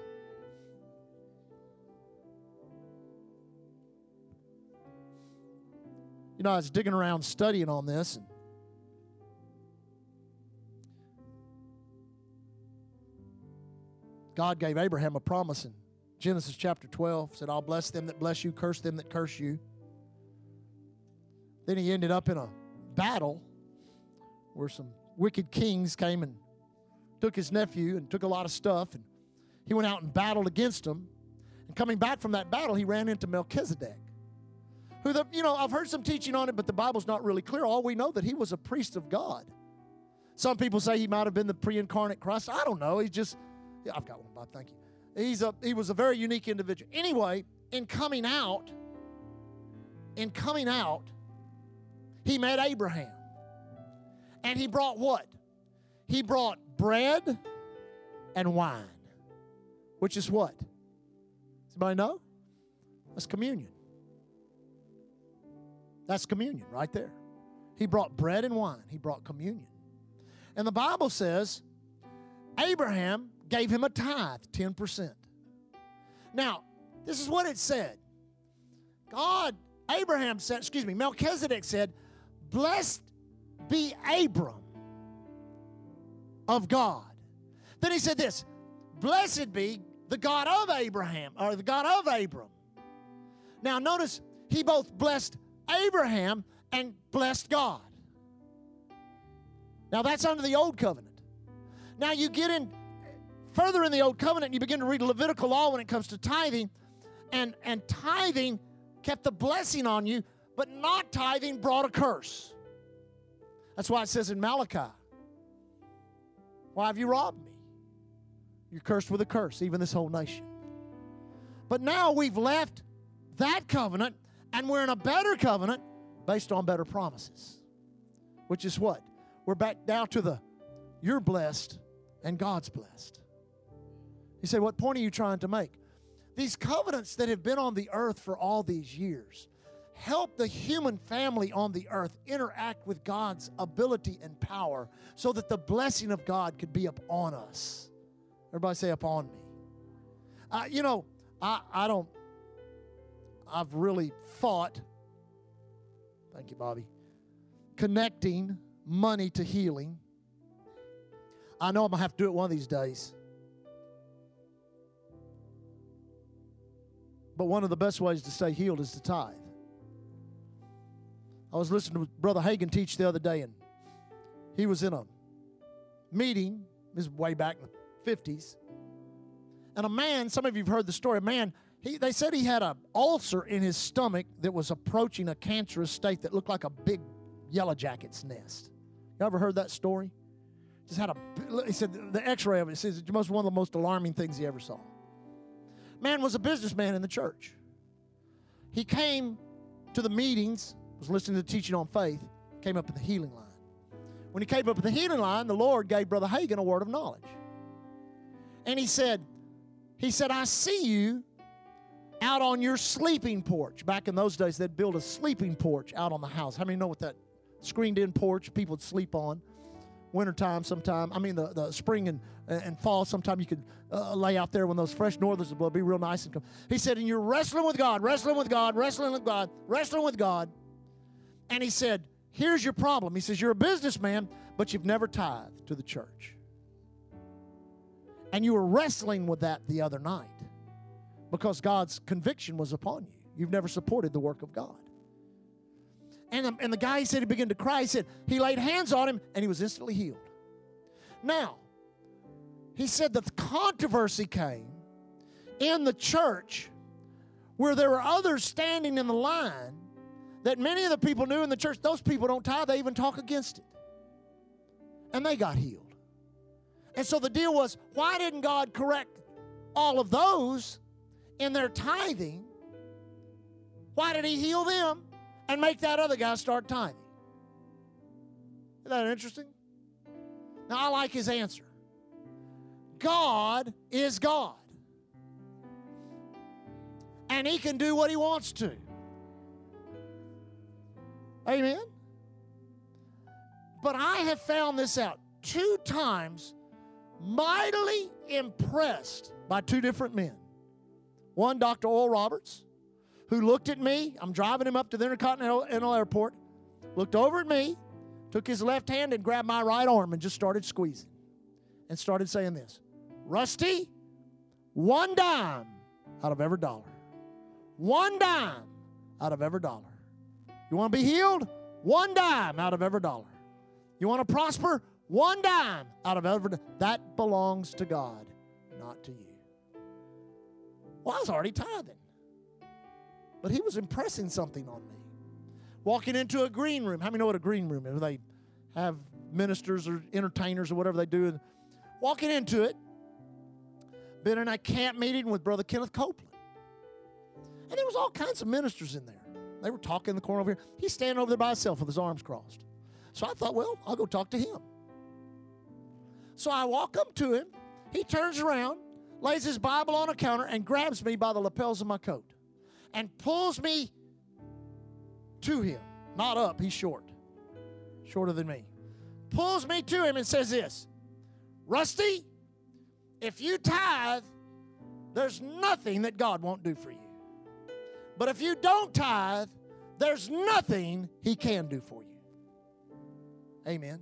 You know, I was digging around studying on this and God gave Abraham a promise in Genesis chapter 12. Said, I'll bless them that bless you, curse them that curse you. Then he ended up in a battle where some wicked kings came and took his nephew and took a lot of stuff. And he went out and battled against them. And coming back from that battle, he ran into Melchizedek. Who the, you know, I've heard some teaching on it, but the Bible's not really clear. All we know that he was a priest of God. Some people say he might have been the pre-incarnate Christ. I don't know. He's just yeah, I've got one, Bob. Thank you. He's a, he was a very unique individual. Anyway, in coming out, in coming out, he met Abraham. And he brought what? He brought bread and wine, which is what? Anybody know? That's communion. That's communion right there. He brought bread and wine, he brought communion. And the Bible says Abraham gave him a tithe, 10%. Now, this is what it said. God, Abraham said, excuse me, Melchizedek said, Blessed be Abram of God. Then he said this Blessed be the God of Abraham, or the God of Abram. Now, notice he both blessed Abraham and blessed God. Now, that's under the old covenant. Now, you get in further in the Old Covenant, you begin to read Levitical law when it comes to tithing, and, and tithing kept the blessing on you, but not tithing brought a curse. That's why it says in Malachi, Why have you robbed me? You're cursed with a curse, even this whole nation. But now we've left that covenant and we're in a better covenant based on better promises. Which is what? We're back down to the you're blessed and God's blessed. You say, what point are you trying to make? These covenants that have been on the earth for all these years help the human family on the earth interact with God's ability and power so that the blessing of God could be upon us. Everybody say, upon me. Uh, you know, I, I don't, I've really thought, thank you, Bobby, connecting money to healing. I know I'm going to have to do it one of these days. But one of the best ways to stay healed is to tithe. I was listening to Brother Hagin teach the other day, and he was in a meeting, this is way back in the 50s, and a man, some of you have heard the story, a man, he, they said he had an ulcer in his stomach that was approaching a cancerous state that looked like a big yellow jacket's nest. You ever heard that story? Just had a, he said the x ray of it says it was one of the most alarming things he ever saw. Man was a businessman in the church. He came to the meetings, was listening to teaching on faith, came up in the healing line. When he came up in the healing line, the Lord gave Brother Hagin a word of knowledge. And he said, he said, I see you out on your sleeping porch. Back in those days, they'd build a sleeping porch out on the house. How many know what that screened in porch people would sleep on? Wintertime, sometime. I mean, the, the spring and, and fall, sometime you could uh, lay out there when those fresh northers would blow. Be real nice and come. He said, and you're wrestling with God, wrestling with God, wrestling with God, wrestling with God. And he said, here's your problem. He says, you're a businessman, but you've never tithed to the church. And you were wrestling with that the other night because God's conviction was upon you. You've never supported the work of God. And the, and the guy, he said, he began to cry. He said, he laid hands on him and he was instantly healed. Now, he said that the controversy came in the church where there were others standing in the line that many of the people knew in the church, those people don't tithe, they even talk against it. And they got healed. And so the deal was why didn't God correct all of those in their tithing? Why did He heal them and make that other guy start tithing? Isn't that interesting? Now, I like his answer God is God, and He can do what He wants to. Amen? But I have found this out two times mightily impressed by two different men. One, Dr. Oral Roberts, who looked at me. I'm driving him up to the Intercontinental Airport, looked over at me, took his left hand and grabbed my right arm and just started squeezing and started saying this Rusty, one dime out of every dollar. One dime out of every dollar. You want to be healed? One dime out of every dollar. You want to prosper? One dime out of every that belongs to God, not to you. Well, I was already tithing. But he was impressing something on me. Walking into a green room. How many know what a green room is? They have ministers or entertainers or whatever they do. Walking into it, been in a camp meeting with Brother Kenneth Copeland. And there was all kinds of ministers in there. They were talking in the corner over here. He's standing over there by himself with his arms crossed. So I thought, well, I'll go talk to him. So I walk up to him. He turns around, lays his Bible on a counter, and grabs me by the lapels of my coat and pulls me to him. Not up, he's short, shorter than me. Pulls me to him and says this Rusty, if you tithe, there's nothing that God won't do for you. But if you don't tithe, there's nothing He can do for you. Amen.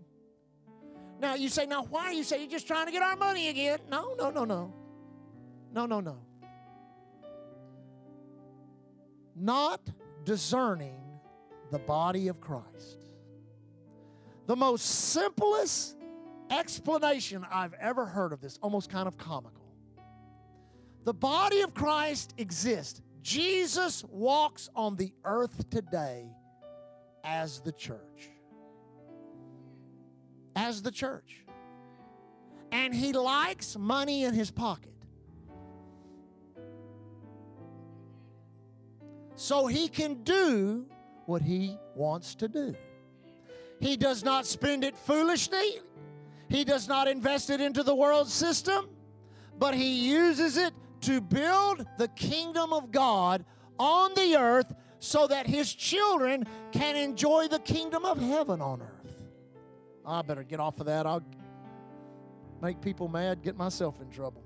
Now you say, now why are you saying you're just trying to get our money again? No, no, no, no. No, no, no. Not discerning the body of Christ. The most simplest explanation I've ever heard of this, almost kind of comical. The body of Christ exists. Jesus walks on the earth today as the church as the church. And he likes money in his pocket. So he can do what he wants to do. He does not spend it foolishly. He does not invest it into the world system, but he uses it to build the kingdom of God on the earth so that his children can enjoy the kingdom of heaven on earth. I better get off of that. I'll make people mad, get myself in trouble.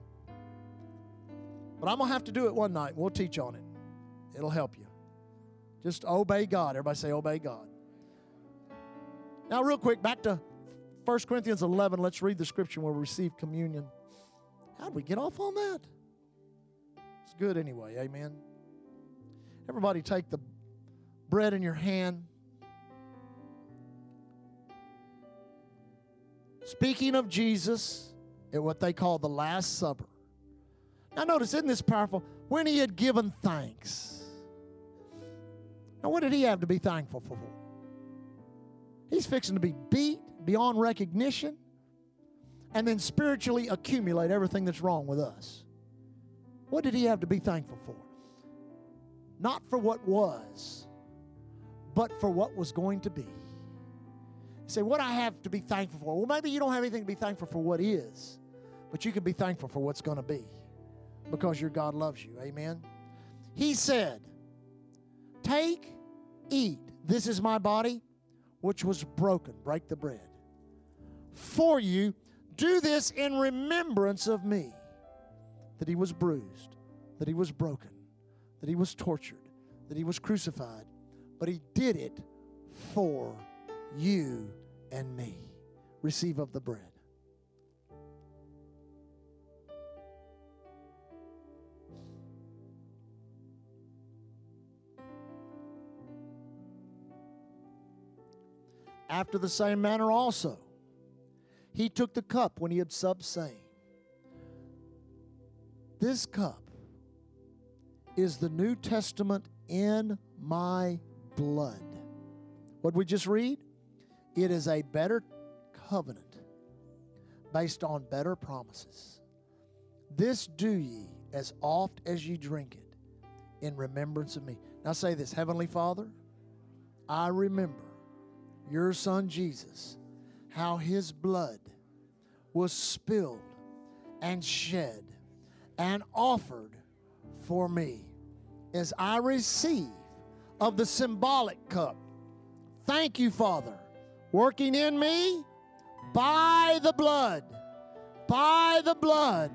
But I'm going to have to do it one night. We'll teach on it. It'll help you. Just obey God. Everybody say, obey God. Now, real quick, back to 1 Corinthians 11. Let's read the scripture where we receive communion. How did we get off on that? It's good anyway. Amen. Everybody take the bread in your hand. speaking of Jesus at what they call the Last Supper. Now, notice, isn't this powerful? When he had given thanks. Now, what did he have to be thankful for? He's fixing to be beat beyond recognition and then spiritually accumulate everything that's wrong with us. What did he have to be thankful for? Not for what was, but for what was going to be. Say, What I have to be thankful for? Well, maybe you don't have anything to be thankful for what is, but you can be thankful for what's going to be because your God loves you. Amen. He said, Take, eat. This is my body, which was broken. Break the bread. For you, do this in remembrance of me. That he was bruised, that he was broken, that he was tortured, that he was crucified, but he did it for you and me. Receive of the bread. After the same manner also, he took the cup when he had supped, saying, This cup is the New Testament in my blood. What we just read? It is a better covenant based on better promises. This do ye as oft as ye drink it in remembrance of me. Now say this Heavenly Father, I remember your Son Jesus, how his blood was spilled and shed and offered for me as I receive of the symbolic cup. Thank you, Father, working in me by the blood, by the blood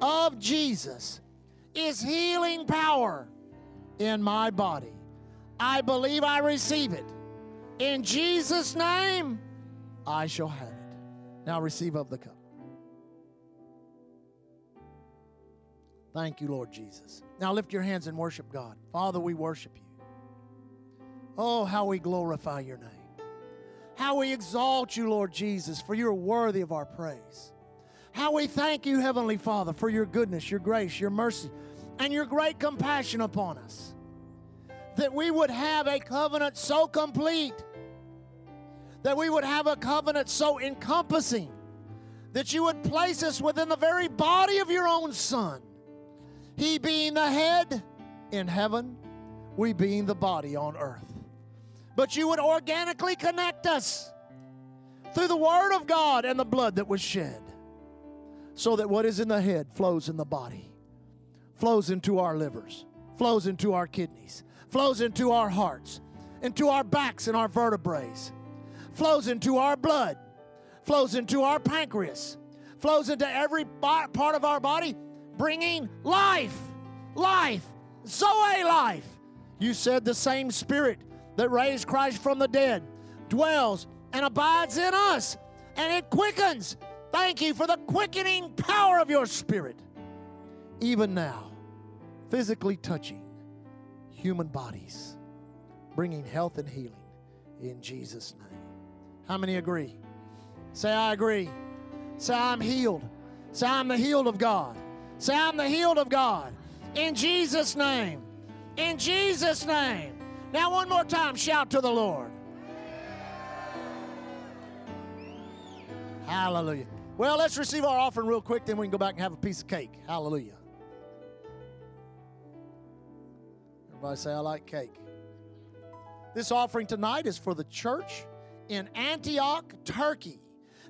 of Jesus is healing power in my body. I believe I receive it. In Jesus' name, I shall have it. Now receive of the cup. Thank you, Lord Jesus. Now lift your hands and worship God. Father, we worship you. Oh, how we glorify your name. How we exalt you, Lord Jesus, for you're worthy of our praise. How we thank you, Heavenly Father, for your goodness, your grace, your mercy, and your great compassion upon us. That we would have a covenant so complete, that we would have a covenant so encompassing, that you would place us within the very body of your own Son he being the head in heaven, we being the body on earth. But you would organically connect us through the Word of God and the blood that was shed, so that what is in the head flows in the body, flows into our livers, flows into our kidneys, flows into our hearts, into our backs and our vertebrae, flows into our blood, flows into our pancreas, flows into every part of our body bringing life, life, Zoe life. You said the same Spirit that raised Christ from the dead dwells and abides in us, and it quickens. Thank you for the quickening power of your Spirit, even now, physically touching human bodies, bringing health and healing in Jesus' name. How many agree? Say, I agree. Say, I'm healed. Say, I'm the healed of God. Say, I'm the healed of God. In Jesus' name. In Jesus' name. Now, one more time, shout to the Lord. Hallelujah. Well, let's receive our offering real quick, then we can go back and have a piece of cake. Hallelujah. Everybody say, I like cake. This offering tonight is for the church in Antioch, Turkey.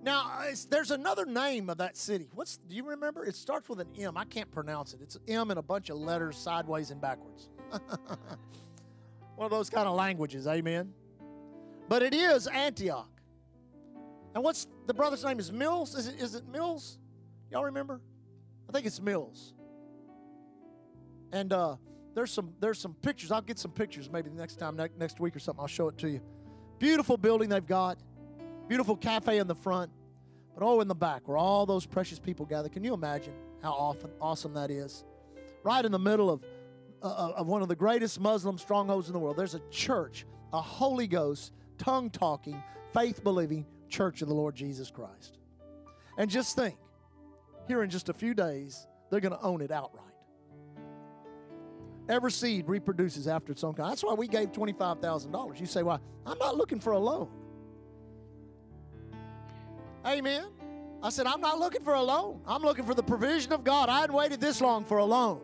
Now, there's another name of that city. What's do you remember? It starts with an M. I can't pronounce it. It's M and a bunch of letters sideways and backwards. One of those kind of languages, amen. But it is Antioch. And what's the brother's name? Is Mills? Is it is it Mills? Y'all remember? I think it's Mills. And uh, there's some there's some pictures. I'll get some pictures maybe the next time next week or something. I'll show it to you. Beautiful building they've got. Beautiful cafe in the front, but oh, in the back where all those precious people gather. Can you imagine how often awesome that is? Right in the middle of, uh, uh, of one of the greatest Muslim strongholds in the world, there's a church, a Holy Ghost, tongue talking, faith believing church of the Lord Jesus Christ. And just think, here in just a few days, they're going to own it outright. Every seed reproduces after its own kind. That's why we gave $25,000. You say, well, I'm not looking for a loan. Amen. I said, I'm not looking for a loan. I'm looking for the provision of God. I hadn't waited this long for a loan.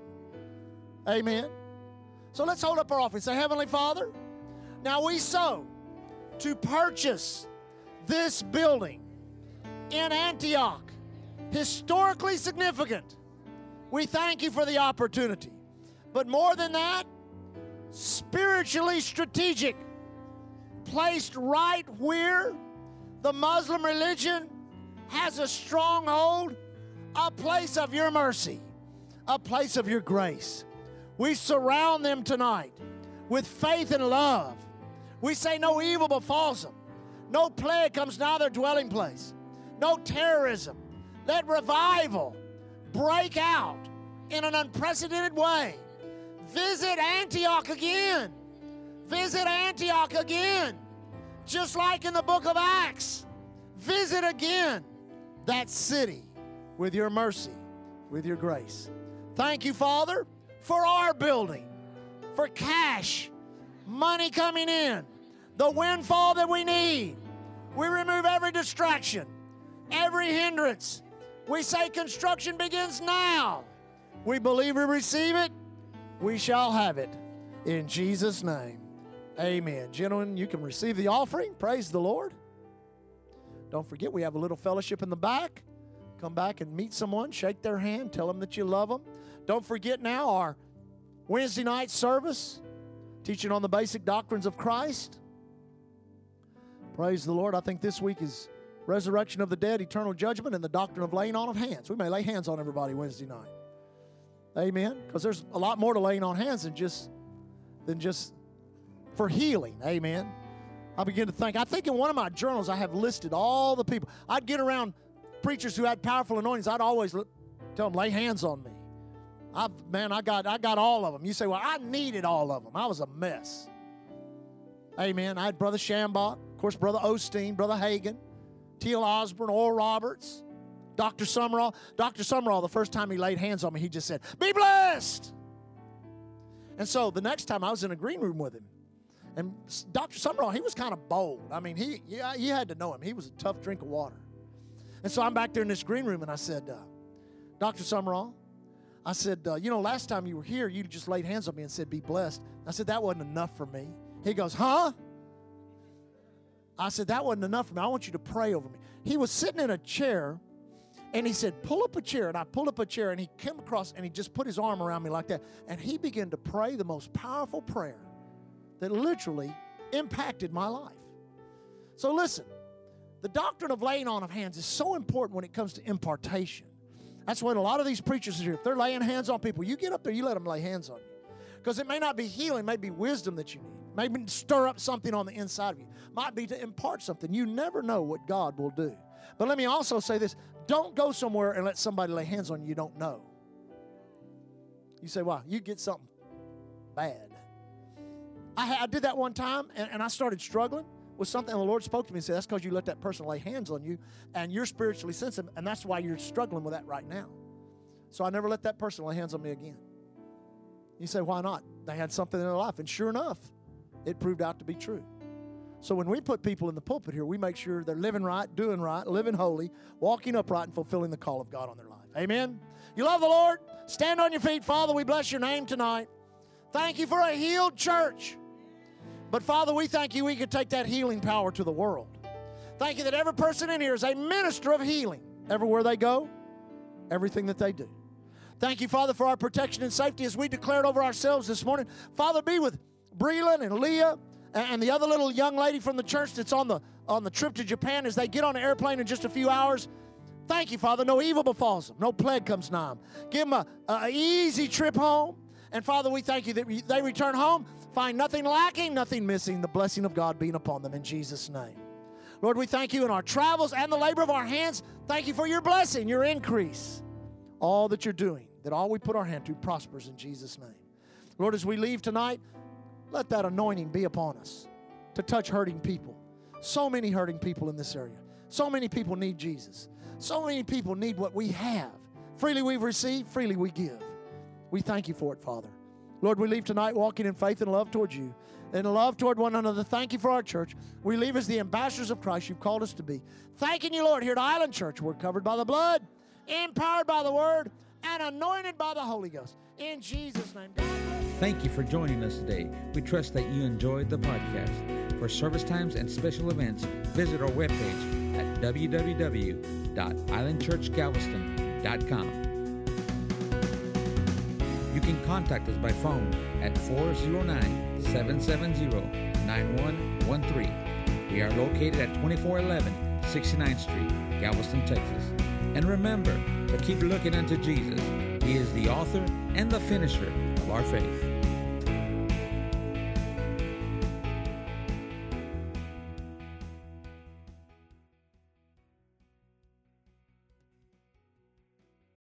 Amen. So let's hold up our offering. Say, Heavenly Father, now we sow to purchase this building in Antioch, historically significant. We thank you for the opportunity. But more than that, spiritually strategic, placed right where the Muslim religion has a stronghold, a place of your mercy, a place of your grace. We surround them tonight with faith and love. We say no evil befalls them. No plague comes nigh their dwelling place. No terrorism. Let revival break out in an unprecedented way. Visit Antioch again. Visit Antioch again. Just like in the book of Acts. Visit again that city with your mercy, with your grace. Thank you, Father, for our building, for cash, money coming in, the windfall that we need. We remove every distraction, every hindrance. We say construction begins now. We believe we receive it. We shall have it. In Jesus' name. Amen. Gentlemen, you can receive the offering. Praise the Lord. Don't forget, we have a little fellowship in the back. Come back and meet someone, shake their hand, tell them that you love them. Don't forget now our Wednesday night service, teaching on the basic doctrines of Christ. Praise the Lord. I think this week is resurrection of the dead, eternal judgment, and the doctrine of laying on of hands. We may lay hands on everybody Wednesday night. Amen. Because there's a lot more to laying on hands than just than just for healing. Amen. I begin to think. I think in one of my journals I have listed all the people. I'd get around preachers who had powerful anointings. I'd always tell them lay hands on me. I man, I got I got all of them. You say, well, I needed all of them. I was a mess. Amen. I had Brother Schambach, of course, Brother Osteen, Brother Hagin, T.L. Osborn, Oral Roberts, Dr. Sumrall. Dr. Sumrall, the first time he laid hands on me, he just said, Be blessed. And so the next time I was in a green room with him, and Dr. Sumrall, he was kind of bold. I mean, he, yeah, you had to know him. He was a tough drink of water. And so I'm back there in this green room, and I said, uh, Dr. Sumrall, I said, uh, you know, last time you were here, you just laid hands on me and said, be blessed. I said, that wasn't enough for me. He goes, huh? I said, that wasn't enough for me. I want you to pray over me. He was sitting in a chair, and he said, pull up a chair. And I pulled up a chair, and he came across, and he just put his arm around me like that. And he began to pray the most powerful prayer that literally impacted my life. So listen, the doctrine of laying on of hands is so important when it comes to impartation. That's what a lot of these preachers are. If they're laying hands on people, you get up there, you let them lay hands on you. Because it may not be healing, may be wisdom that you need. Maybe stir up something on the inside of you. Might be to impart something. You never know what God will do. But let me also say this don't go somewhere and let somebody lay hands on you you don't know. You say, wow, you get something bad. I, I did that one time and, and I started struggling with something, the Lord spoke to me and said, That's because you let that person lay hands on you and you're spiritually sensitive, and that's why you're struggling with that right now. So I never let that person lay hands on me again. You say, Why not? They had something in their life, and sure enough, it proved out to be true. So when we put people in the pulpit here, we make sure they're living right, doing right, living holy, walking upright, and fulfilling the call of God on their life. Amen. You love the Lord? Stand on your feet. Father, we bless your name tonight. Thank you for a healed church. But Father, we thank you we could take that healing power to the world. Thank you that every person in here is a minister of healing everywhere they go, everything that they do. Thank you, Father, for our protection and safety as we declared over ourselves this morning. Father, be with Breland and Leah and the other little young lady from the church that's on the on the trip to Japan as they get on an airplane in just a few hours. Thank you, Father. No evil befalls them. No plague comes nigh them. Give them a, easy trip home. And Father, we thank you that they return home Find nothing lacking, nothing missing, the blessing of God being upon them in Jesus' name. Lord, we thank you in our travels and the labor of our hands. Thank you for your blessing, your increase, all that you're doing, that all we put our hand to prospers in Jesus' name. Lord, as we leave tonight, let that anointing be upon us to touch hurting people. So many hurting people in this area. So many people need Jesus. So many people need what we have. Freely we've received, freely we give. We thank you for it, Father. Lord, we leave tonight walking in faith and love towards you and love toward one another. Thank you for our church. We leave as the ambassadors of Christ you've called us to be. Thanking you, Lord, here at Island Church. We're covered by the blood, empowered by the word, and anointed by the Holy Ghost. In Jesus' name. Thank you for joining us today. We trust that you enjoyed the podcast. For service times and special events, visit our webpage at www.islandchurchgalveston.com. You can contact us by phone at 409 770 9113. We are located at 2411 69th Street, Galveston, Texas. And remember to keep looking unto Jesus. He is the author and the finisher of our faith.